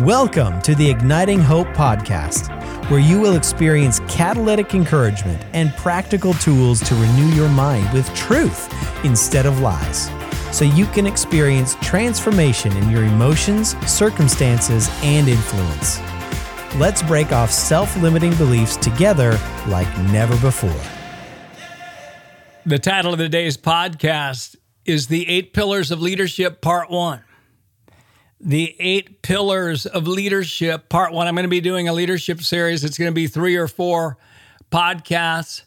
Welcome to the Igniting Hope podcast, where you will experience catalytic encouragement and practical tools to renew your mind with truth instead of lies, so you can experience transformation in your emotions, circumstances, and influence. Let's break off self limiting beliefs together like never before. The title of today's podcast is The Eight Pillars of Leadership, Part One the eight pillars of leadership. Part one, I'm going to be doing a leadership series. It's going to be three or four podcasts,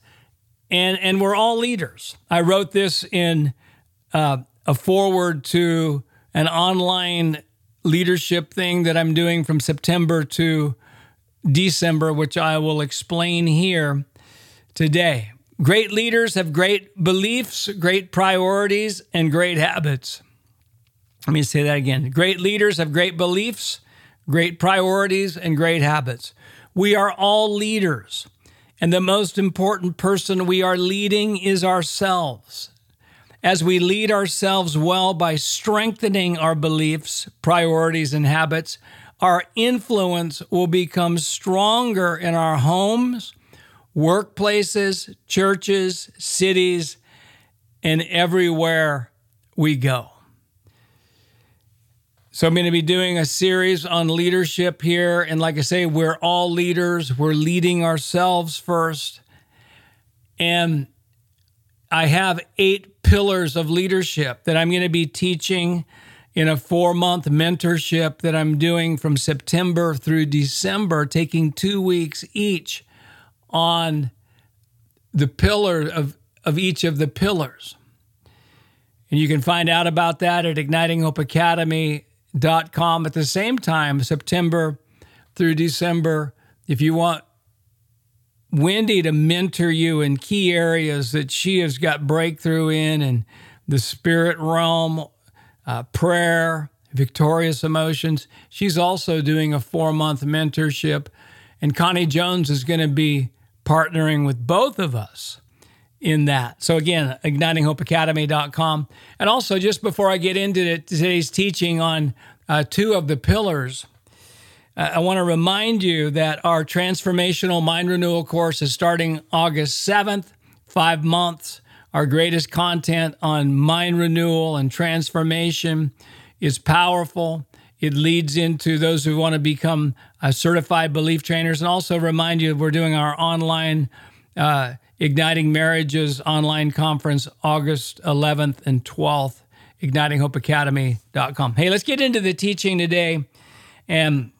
and and we're all leaders. I wrote this in uh, a forward to an online leadership thing that I'm doing from September to December, which I will explain here today. Great leaders have great beliefs, great priorities, and great habits. Let me say that again. Great leaders have great beliefs, great priorities, and great habits. We are all leaders. And the most important person we are leading is ourselves. As we lead ourselves well by strengthening our beliefs, priorities, and habits, our influence will become stronger in our homes, workplaces, churches, cities, and everywhere we go. So I'm going to be doing a series on leadership here. And like I say, we're all leaders, we're leading ourselves first. And I have eight pillars of leadership that I'm going to be teaching in a four month mentorship that I'm doing from September through December, taking two weeks each on the pillar of, of each of the pillars. And you can find out about that at Igniting Hope Academy com at the same time, September through December. If you want Wendy to mentor you in key areas that she has got breakthrough in and the spirit realm, uh, prayer, victorious emotions. She's also doing a four month mentorship. And Connie Jones is going to be partnering with both of us in that. So again, ignitinghopeacademy.com. And also, just before I get into today's teaching on uh, two of the pillars, uh, I want to remind you that our transformational mind renewal course is starting August 7th, five months. Our greatest content on mind renewal and transformation is powerful. It leads into those who want to become uh, certified belief trainers. And also remind you, we're doing our online uh, Igniting Marriages online conference August 11th and 12th, ignitinghopeacademy.com. Hey, let's get into the teaching today and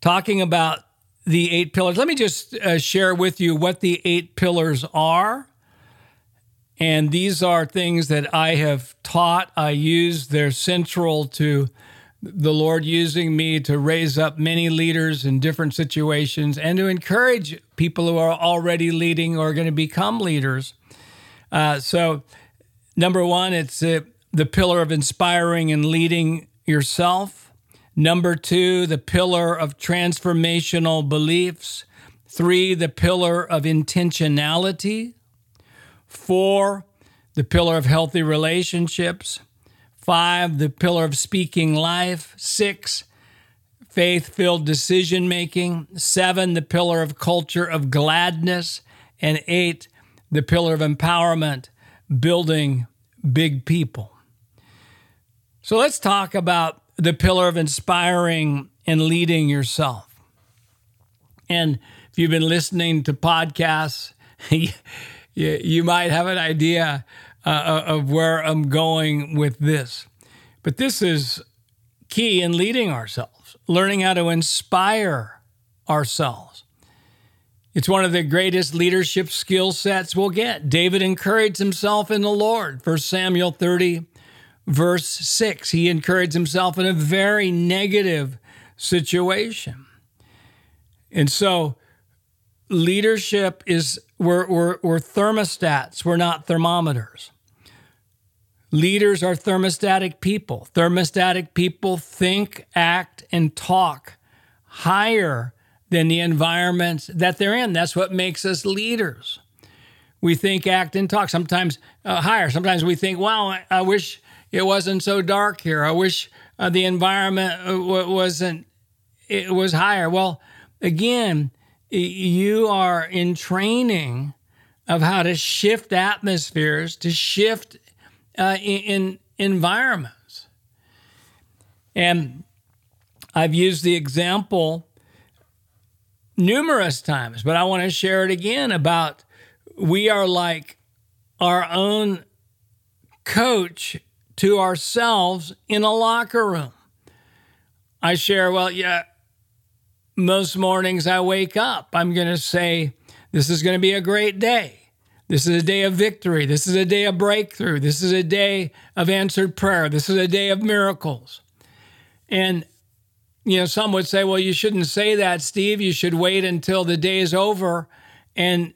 talking about the eight pillars. Let me just uh, share with you what the eight pillars are. And these are things that I have taught, I use, they're central to the Lord using me to raise up many leaders in different situations and to encourage people who are already leading or going to become leaders. Uh, so, number one, it's uh, the pillar of inspiring and leading yourself. Number two, the pillar of transformational beliefs. Three, the pillar of intentionality. Four, the pillar of healthy relationships. Five, the pillar of speaking life. Six, faith filled decision making. Seven, the pillar of culture of gladness. And eight, the pillar of empowerment, building big people. So let's talk about the pillar of inspiring and leading yourself. And if you've been listening to podcasts, you, might have an idea uh, uh, of where I'm going with this. But this is key in leading ourselves, learning how to inspire ourselves. It's one of the greatest leadership skill sets we'll get. David encouraged himself in the Lord. 1 Samuel 30, verse 6. He encouraged himself in a very negative situation. And so, leadership is, we're, we're, we're thermostats, we're not thermometers. Leaders are thermostatic people. Thermostatic people think, act, and talk higher than the environments that they're in. That's what makes us leaders. We think, act, and talk. Sometimes uh, higher. Sometimes we think, wow, I, I wish it wasn't so dark here. I wish uh, the environment uh, wasn't it was higher. Well, again, you are in training of how to shift atmospheres, to shift uh, in, in environments. And I've used the example numerous times, but I want to share it again about we are like our own coach to ourselves in a locker room. I share, well, yeah, most mornings I wake up, I'm going to say, This is going to be a great day. This is a day of victory. This is a day of breakthrough. This is a day of answered prayer. This is a day of miracles. And, you know, some would say, well, you shouldn't say that, Steve. You should wait until the day is over and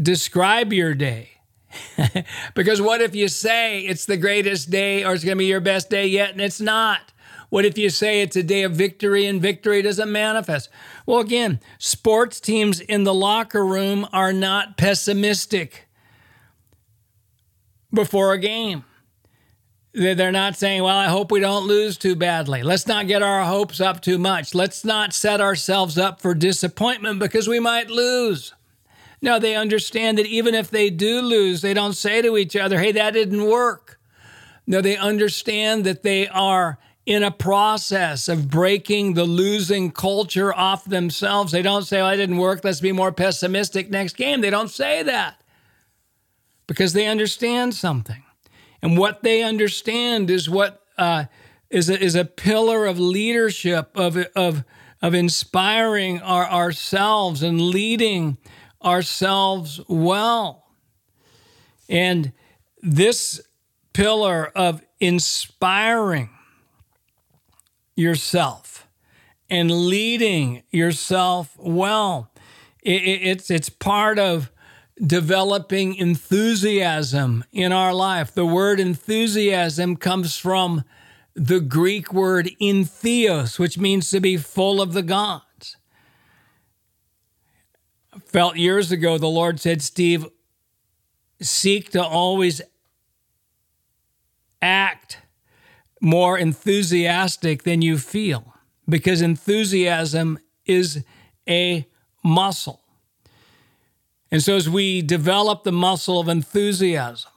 describe your day. because what if you say it's the greatest day or it's going to be your best day yet and it's not? What if you say it's a day of victory and victory doesn't manifest? Well, again, sports teams in the locker room are not pessimistic before a game. They're not saying, well, I hope we don't lose too badly. Let's not get our hopes up too much. Let's not set ourselves up for disappointment because we might lose. No, they understand that even if they do lose, they don't say to each other, hey, that didn't work. No, they understand that they are in a process of breaking the losing culture off themselves. They don't say, oh, I didn't work. Let's be more pessimistic next game. They don't say that because they understand something. And what they understand is what uh, is a, is a pillar of leadership, of, of, of inspiring our, ourselves and leading ourselves well. And this pillar of inspiring yourself and leading yourself well. It, it, it's, it's part of developing enthusiasm in our life. The word enthusiasm comes from the Greek word entheos, which means to be full of the gods. Felt years ago the Lord said, Steve, seek to always act more enthusiastic than you feel because enthusiasm is a muscle. And so, as we develop the muscle of enthusiasm,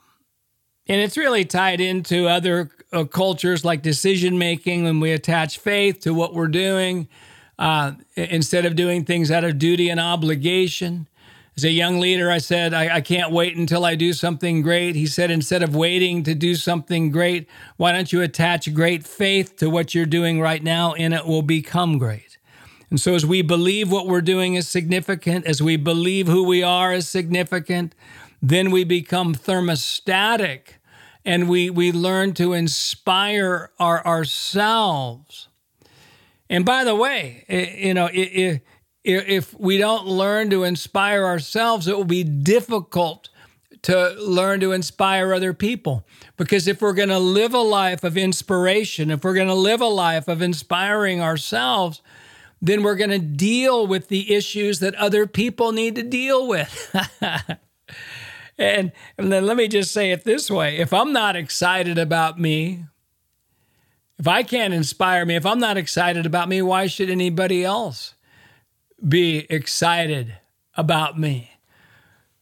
and it's really tied into other uh, cultures like decision making when we attach faith to what we're doing uh, instead of doing things out of duty and obligation. As a young leader, I said, I, I, can't wait until I do something great. He said, instead of waiting to do something great, why don't you attach great faith to what you're doing right now and it will become great? And so, as we believe what we're doing is significant, as we believe who we are is significant, then we become thermostatic and we, we learn to inspire our, ourselves. And by the way, eh, you know, it, if we don't learn to inspire ourselves, it will be difficult to learn to inspire other people. Because if we're going to live a life of inspiration, if we're going to live a life of inspiring ourselves, then we're going to deal with the issues that other people need to deal with. and, and then let me just say it this way if I'm not excited about me, if I can't inspire me, if I'm not excited about me, why should anybody else? Be excited about me.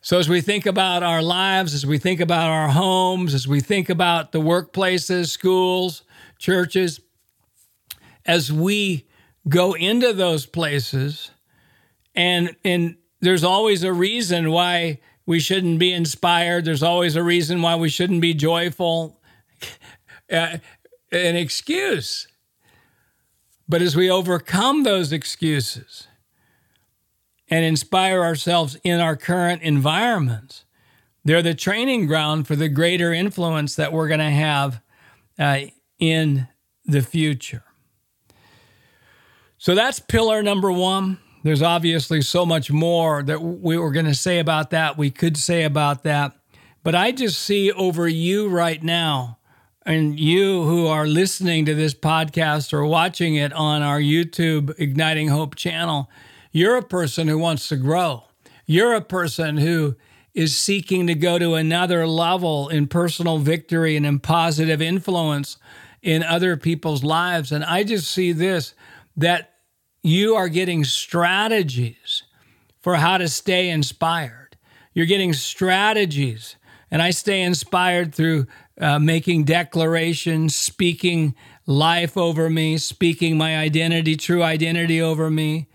So, as we think about our lives, as we think about our homes, as we think about the workplaces, schools, churches, as we go into those places, and, and there's always a reason why we shouldn't be inspired, there's always a reason why we shouldn't be joyful, uh, an excuse. But as we overcome those excuses, and inspire ourselves in our current environments. They're the training ground for the greater influence that we're going to have uh, in the future. So that's pillar number one. There's obviously so much more that we were going to say about that, we could say about that. But I just see over you right now, and you who are listening to this podcast or watching it on our YouTube Igniting Hope channel you're a person who wants to grow. You're a person who is seeking to go to another level in personal victory and in positive influence. in other people's lives. And I just see this that you are getting strategies for how to stay inspired. You're getting strategies. And I stay inspired through uh, making declarations, speaking life over me, speaking my identity, true identity over me.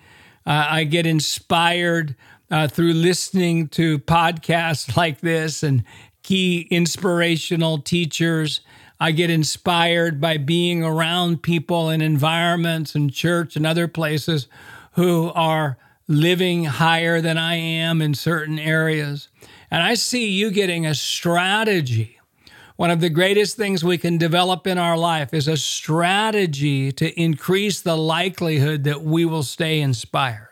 Uh, I get inspired uh, through listening to podcasts like this and key inspirational teachers. I get inspired by being around people in environments and church and other places who are living higher than I am in certain areas. And I see you getting a strategy. One of the greatest things we can develop in our life is a strategy to increase the likelihood that we will stay inspired.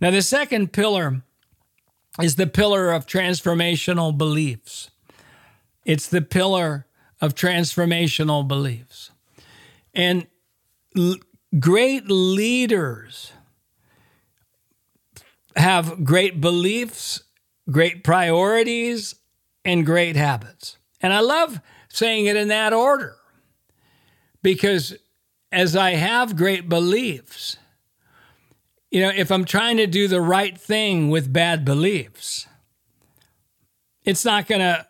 Now, the second pillar is the pillar of transformational beliefs. It's the pillar of transformational beliefs. And l- great leaders have great beliefs, great priorities, and great habits. And I love saying it in that order because as I have great beliefs, you know, if I'm trying to do the right thing with bad beliefs, it's not going to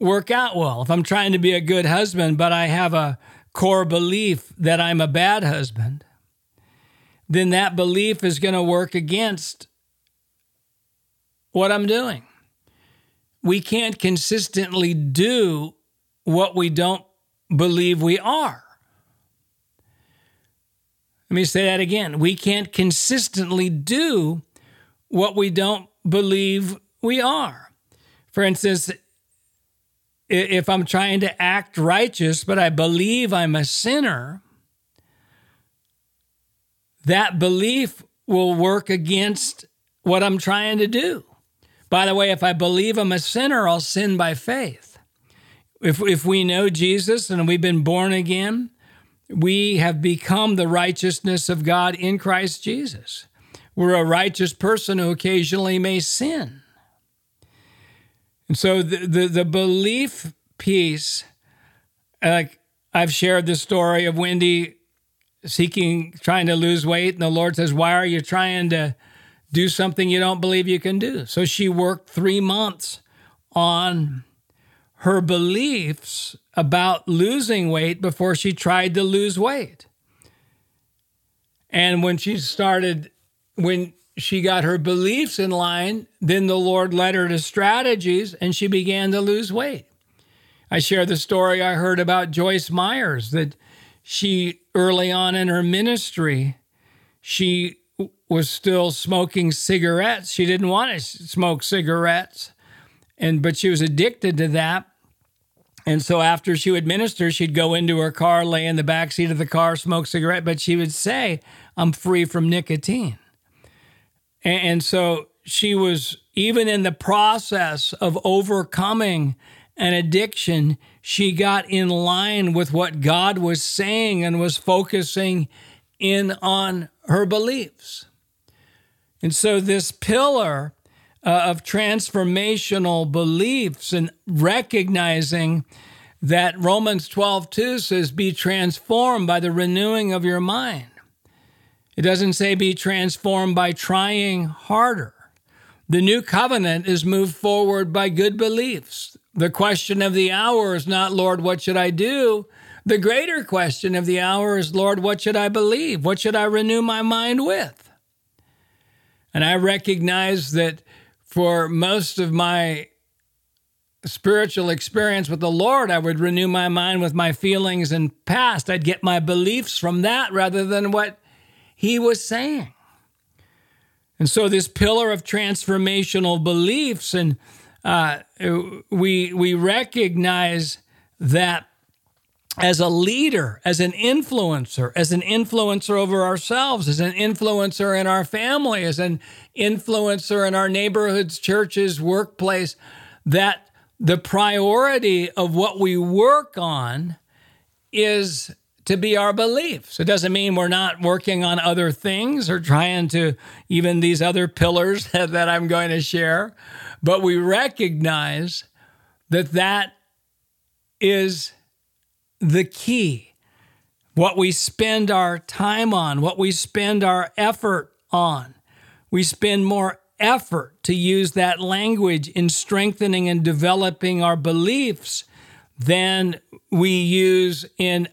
work out well. If I'm trying to be a good husband, but I have a core belief that I'm a bad husband, then that belief is going to work against what I'm doing. We can't consistently do what we don't believe we are. Let me say that again. We can't consistently do what we don't believe we are. For instance, if I'm trying to act righteous, but I believe I'm a sinner, that belief will work against what I'm trying to do. By the way, if I believe I'm a sinner, I'll sin by faith. If, if we know Jesus and we've been born again, we have become the righteousness of God in Christ Jesus. We're a righteous person who occasionally may sin. And so the, the, the belief piece, like I've shared the story of Wendy seeking, trying to lose weight, and the Lord says, Why are you trying to do something you don't believe you can do? So she worked three months on her beliefs about losing weight before she tried to lose weight. And when she started, when she got her beliefs in line, then the Lord led her to strategies and she began to lose weight. I share the story I heard about Joyce Myers that she, early on in her ministry, she was still smoking cigarettes. She didn't want to smoke cigarettes, and but she was addicted to that. And so after she would minister, she'd go into her car, lay in the back seat of the car, smoke cigarette, but she would say, I'm free from nicotine. And so she was, even in the process of overcoming an addiction, she got in line with what God was saying and was focusing in on her beliefs. And so, this pillar uh, of transformational beliefs and recognizing that Romans 12, 2 says, Be transformed by the renewing of your mind. It doesn't say be transformed by trying harder. The new covenant is moved forward by good beliefs. The question of the hour is not, Lord, what should I do? The greater question of the hour is, Lord, what should I believe? What should I renew my mind with? And I recognize that for most of my spiritual experience with the Lord, I would renew my mind with my feelings and past. I'd get my beliefs from that rather than what He was saying. And so, this pillar of transformational beliefs, and uh, we we recognize that as a leader, as an influencer, as an influencer over ourselves, as an influencer in our family, as an influencer in our neighborhoods, churches, workplace, that the priority of what we work on is to be our beliefs. It doesn't mean we're not working on other things or trying to, even these other pillars that, that I'm going to share, but we recognize that that is the key what we spend our time on, what we spend our effort on. We spend more effort to use that language in strengthening and developing our beliefs than we use in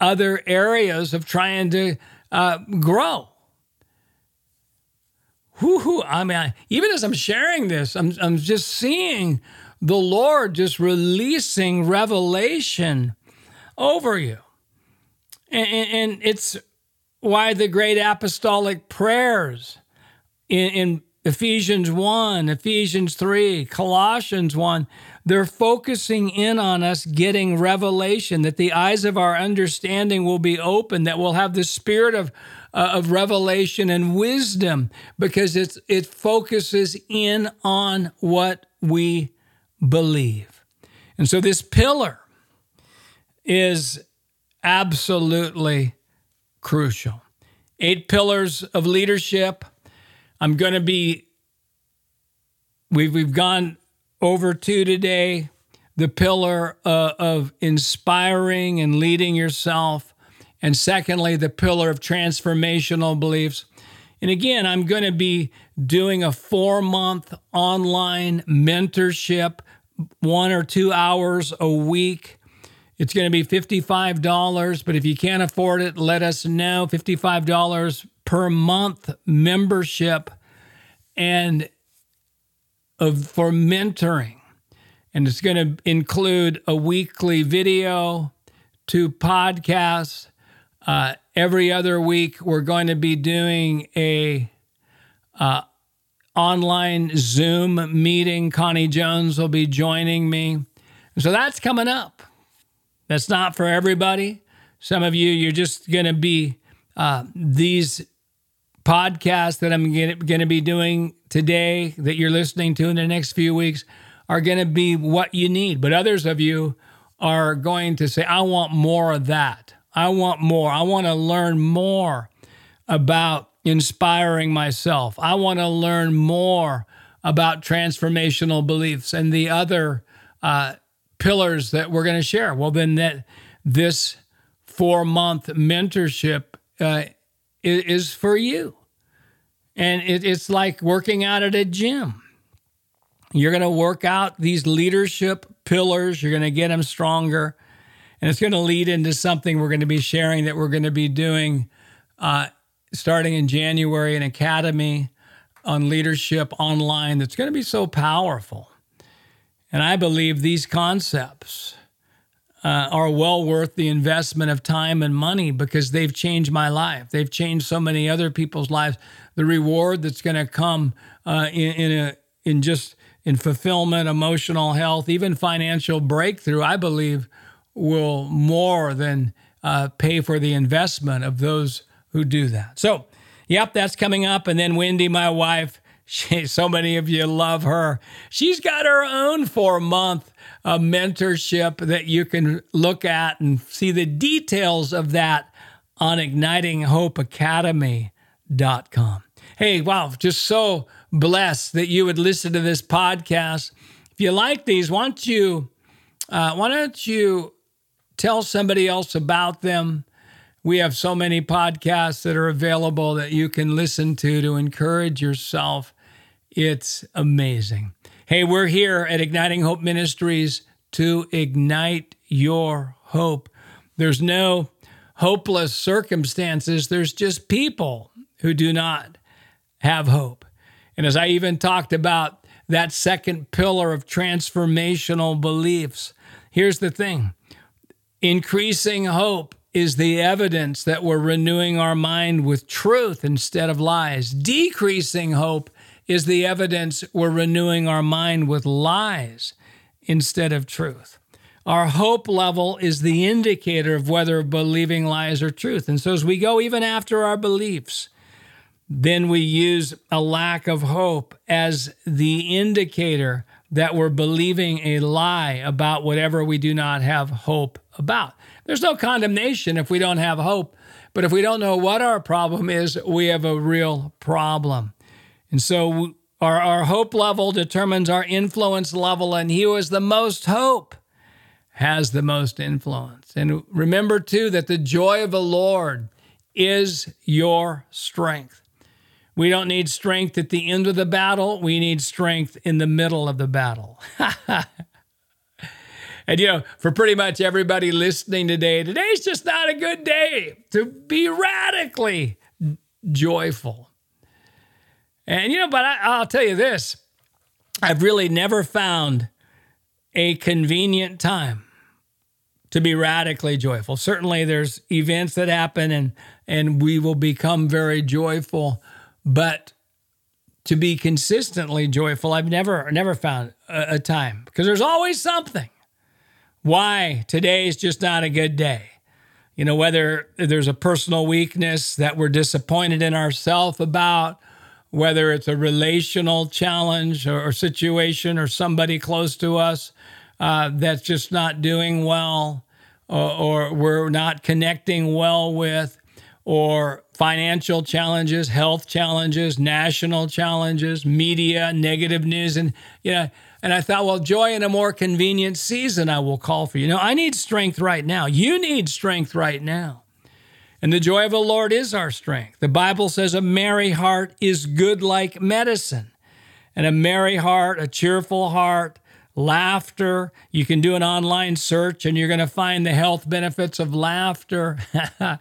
other areas of trying to uh, grow. Whoo-hoo. I mean, I, even as I'm sharing this, I'm, I'm just seeing the Lord just releasing revelation over you. And, and it's why the great apostolic prayers in, in Ephesians 1, Ephesians 3, Colossians 1, they're focusing in on us getting revelation, that the eyes of our understanding will be open, that we'll have the spirit of, uh, of revelation and wisdom, because it's, it focuses in on what we believe. And so this pillar is absolutely crucial. Eight pillars of leadership. I'm going to be, we've, we've gone over to today the pillar uh, of inspiring and leading yourself. And secondly, the pillar of transformational beliefs. And again, I'm going to be doing a four month online mentorship, one or two hours a week it's going to be $55, but if you can't afford it, let us know. $55 per month membership and of, for mentoring. And it's going to include a weekly video, two podcasts. Uh, every other week, we're going to be doing a uh, online Zoom meeting. Connie Jones will be joining me. So that's coming up. That's not for everybody. Some of you, you're just going to be uh, these podcasts that I'm going to be doing today that you're listening to in the next few weeks are going to be what you need. But others of you are going to say, I want more of that. I want more. I want to learn more about inspiring myself. I want to learn more about transformational beliefs and the other uh, pillars that we're going to share. Well, then that this four month mentorship uh, is, for you. And it, it's like working out at a gym. You're going to work out these leadership pillars, you're going to get them stronger. And it's going to lead into something we're going to be sharing that we're going to be doing uh, starting in January, an academy on leadership online that's going to be so powerful. And I believe these concepts uh, are well worth the investment of time and money because they've changed my life. They've changed so many other people's lives. The reward that's going to come uh, in, in, a, in just in fulfillment, emotional health, even financial breakthrough, I believe will more than uh, pay for the investment of those who do that. So, yep, that's coming up. And then Wendy, my wife, she, so many of you love her. She's got her own four month uh, mentorship that you can look at and see the details of that on ignitinghopeacademy.com. Hey, wow, just so blessed that you would listen to this podcast. If you like these, why don't you, uh, why don't you tell somebody else about them? We have so many podcasts that are available that you can listen to to encourage yourself it's amazing. Hey, we're here at Igniting Hope Ministries to ignite your hope. There's no hopeless circumstances, there's just people who do not have hope. And as I even talked about that second pillar of transformational beliefs, here's the thing increasing hope is the evidence that we're renewing our mind with truth instead of lies. Decreasing hope is the evidence we're renewing our mind with lies instead of truth. Our hope level is the indicator of whether believing lies are truth. And so, as we go even after our beliefs, then we use a lack of hope as the indicator that we're believing a lie about whatever we do not have hope about. There's no condemnation if we don't have hope, but if we don't know what our problem is, we have a real problem. And so our, our hope level determines our influence level, and he who has the most hope has the most influence. And remember too that the joy of the Lord is your strength. We don't need strength at the end of the battle. We need strength in the middle of the battle. and you know, for pretty much everybody listening today, today's just not a good day to be radically joyful. And you know, but I, will tell you this I've really never found a convenient time to be radically joyful. Certainly, there's events that happen and, and we will become very joyful, but to be consistently joyful, I've never never found a, a time because there's always something. Why today is just not a good day. You know, whether there's a personal weakness that we're disappointed in ourselves about, whether it's a relational challenge or, or situation or somebody close to us uh, that's just not doing well, or, or we're not connecting well with, or financial challenges, health challenges, national challenges, media, negative news, and you know. And I thought, well, joy in a more convenient season, I will call for you. No, I need strength right now. You need strength right now. And the joy of the Lord is our strength. The Bible says a merry heart is good like medicine. And a merry heart, a cheerful heart, laughter. You can do an online search and you're going to find the health benefits of laughter.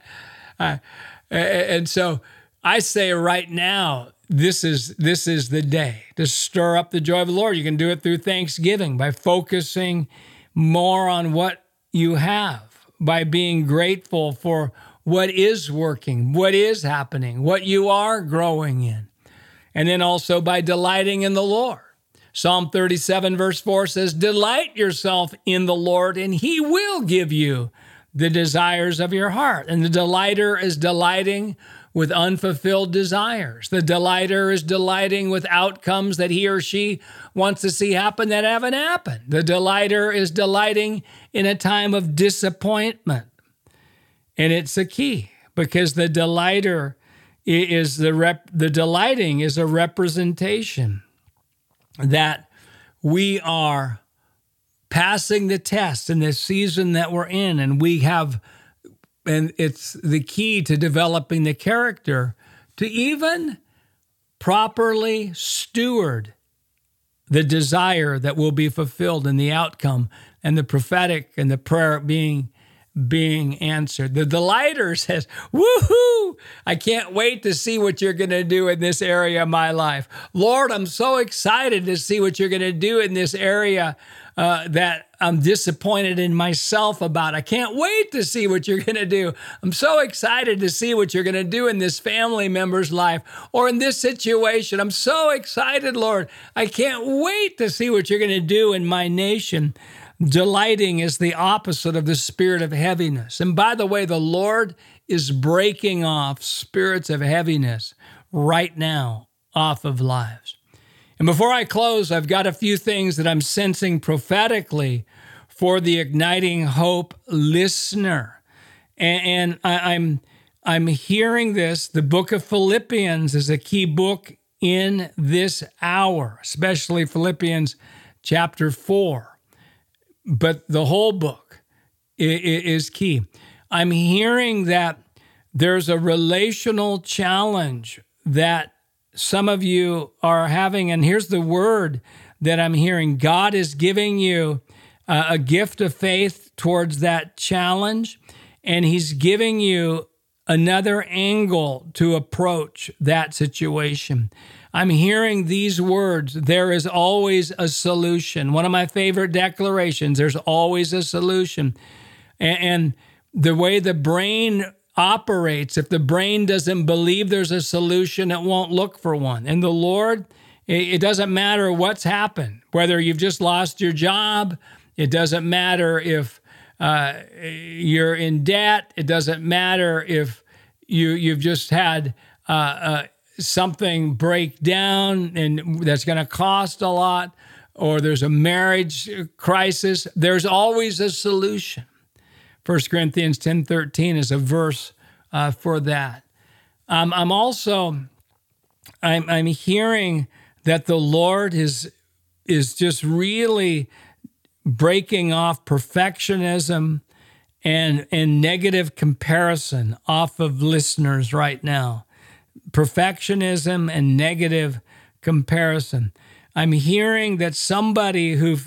and so I say right now, this is this is the day to stir up the joy of the Lord. You can do it through thanksgiving by focusing more on what you have, by being grateful for what is working, what is happening, what you are growing in. And then also by delighting in the Lord. Psalm 37, verse 4 says, Delight yourself in the Lord, and he will give you the desires of your heart. And the delighter is delighting with unfulfilled desires. The delighter is delighting with outcomes that he or she wants to see happen that haven't happened. The delighter is delighting in a time of disappointment. And it's a key because the delighter is the rep, the delighting is a representation that we are passing the test in this season that we're in and we have and it's the key to developing the character to even properly steward the desire that will be fulfilled in the outcome and the prophetic and the prayer being being answered. The delighter says, Woohoo! I can't wait to see what you're going to do in this area of my life. Lord, I'm so excited to see what you're going to do in this area uh, that I'm disappointed in myself about. I can't wait to see what you're going to do. I'm so excited to see what you're going to do in this family member's life or in this situation. I'm so excited, Lord. I can't wait to see what you're going to do in my nation. Delighting is the opposite of the spirit of heaviness. And by the way, the Lord is breaking off spirits of heaviness right now off of lives. And before I close, I've got a few things that I'm sensing prophetically for the Igniting Hope listener. And, I, I'm I'm hearing this. The book of Philippians is a key book in this hour, especially Philippians chapter 4 but the whole book is key. I'm hearing that there's a relational challenge that some of you are having. And here's the word that I'm hearing God is giving you uh, a gift of faith towards that challenge, and He's giving you another angle to approach that situation. I'm hearing these words there is always a solution. One of my favorite declarations there's always a solution. And, the way the brain operates, if the brain doesn't believe there's a solution, it won't look for one. And the Lord, it doesn't matter what's happened, whether you've just lost your job, it doesn't matter if uh, you're in debt, it doesn't matter if you, you've just had uh, uh, something break down and that's going to cost a lot, or there's a marriage crisis, there's always a solution. 1 Corinthians 10.13 is a verse uh, for that. Um, I'm also I'm, I'm hearing that the Lord is is just really breaking off perfectionism and and negative comparison off of listeners right now. Perfectionism and negative comparison. I'm hearing that somebody who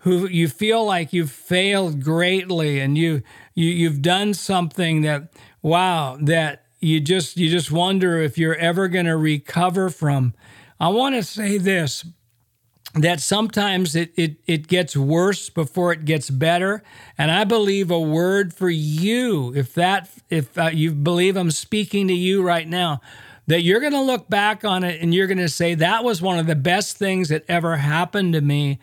who you feel like you've failed greatly and you you you've done something that wow that you just you just wonder if you're ever going to recover from. I want to say this that sometimes it, it, it gets worse before it gets better. And I believe a word for you, if that, if uh, you believe I'm speaking to you right now, that you're going to look back on it and you're going to say, that was one of the best things that ever happened to me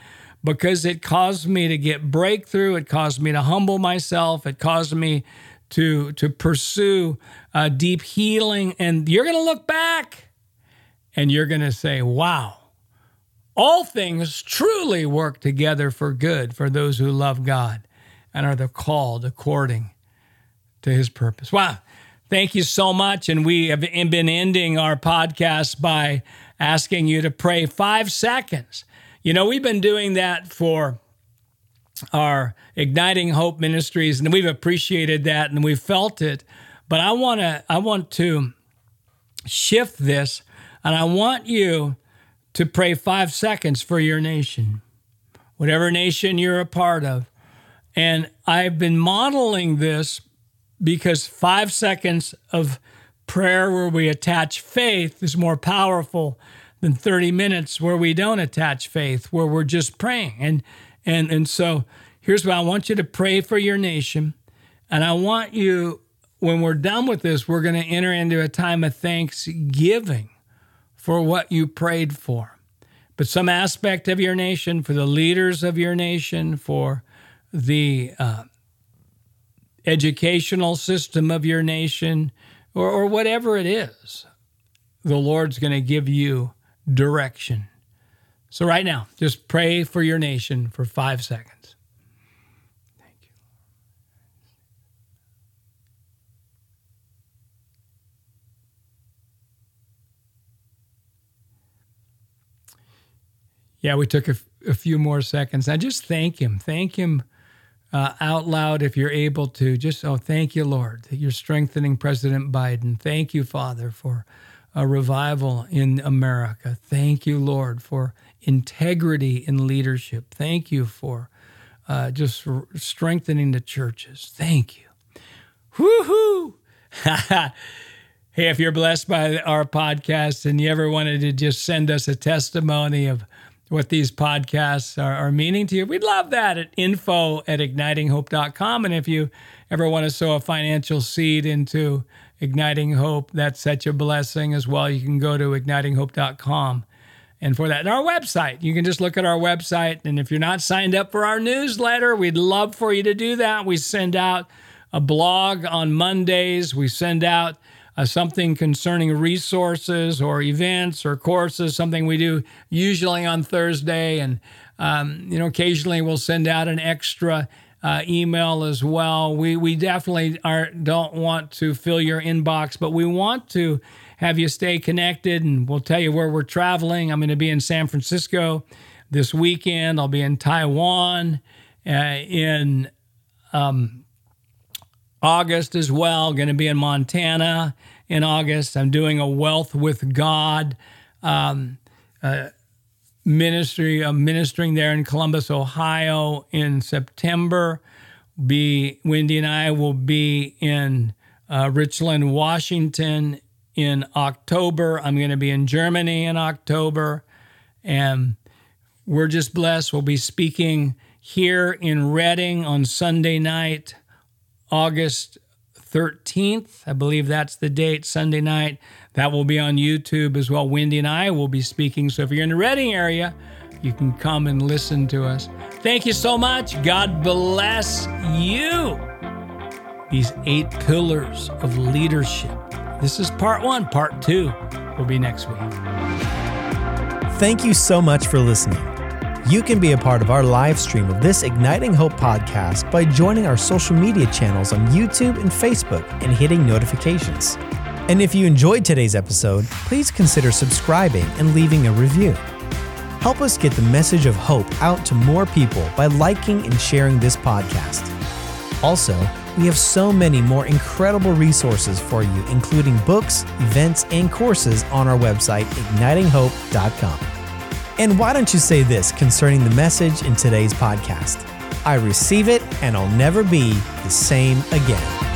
because it caused me to get breakthrough. It caused me to humble myself. It caused me to, to pursue uh, deep healing. And you're going to look back and you're going to say, wow all things truly work together for good for those who love God and are the called according to his purpose. Wow. Thank you so much. And we have been ending our podcast by asking you to pray five seconds. You know, we've been doing that for our Igniting Hope Ministries, and we've appreciated that and we've felt it. But I want to I want to shift this, and I want you to pray five seconds for your nation, whatever nation you're a part of. And I've been modeling this because five seconds of prayer where we attach faith is more powerful than 30 minutes where we don't attach faith, where we're just praying. And and and so here's what I want you to pray for your nation. And I want you, when we're done with this, we're going to enter into a time of thanksgiving for what you prayed for. But some aspect of your nation, for the leaders of your nation, for the uh, educational system of your nation, or, or whatever it is, the Lord's going to give you direction. So, right now, just pray for your nation for five seconds. Thank you. Yeah, we took a, a few more seconds. I just thank him. Thank him uh, out loud if you're able to. Just, oh, thank you, Lord, that you're strengthening President Biden. Thank you, Father, for a revival in America. Thank you, Lord, for integrity in leadership. Thank you for uh, just strengthening the churches. Thank you. Woohoo! hey, if you're blessed by our podcast and you ever wanted to just send us a testimony of what these podcasts are, are, meaning to you, we'd love that at info at ignitinghope.com. And if you ever want to sow a financial seed into Igniting Hope, that's such a blessing as well. You can go to ignitinghope.com. And for that, and our website, you can just look at our website. And if you're not signed up for our newsletter, we'd love for you to do that. We send out a blog on Mondays. We send out uh, something concerning resources or events or courses, something we do usually on Thursday. And, um, you know, occasionally we'll send out an extra uh, email as well. We, we definitely are, don't want to fill your inbox, but we want to have you stay connected and we'll tell you where we're traveling. I'm going to be in San Francisco this weekend. I'll be in Taiwan uh, in um, August as well. Going to be in Montana in August. I'm doing a Wealth with God um, uh, ministry. I'm ministering there in Columbus, Ohio in September. Be Wendy and I will be in uh, Richland, Washington in October. I'm going to be in Germany in October, and we're just blessed. We'll be speaking here in Redding on Sunday night. August 13th. I believe that's the date, Sunday night. That will be on YouTube as well. Wendy and I will be speaking. So if you're in the Redding area, you can come and listen to us. Thank you so much. God bless you. These eight pillars of leadership. This is part one. Part two will be next week. Thank you so much for listening. You can be a part of our live stream of this Igniting Hope podcast by joining our social media channels on YouTube and Facebook and hitting notifications. And if you enjoyed today's episode, please consider subscribing and leaving a review. Help us get the message of hope out to more people by liking and sharing this podcast. Also, We have so many more incredible resources for you, including books, events, and courses on our website, ignitinghope.com. And why don't you say this concerning the message in today's podcast? I receive it and I'll never be the same again.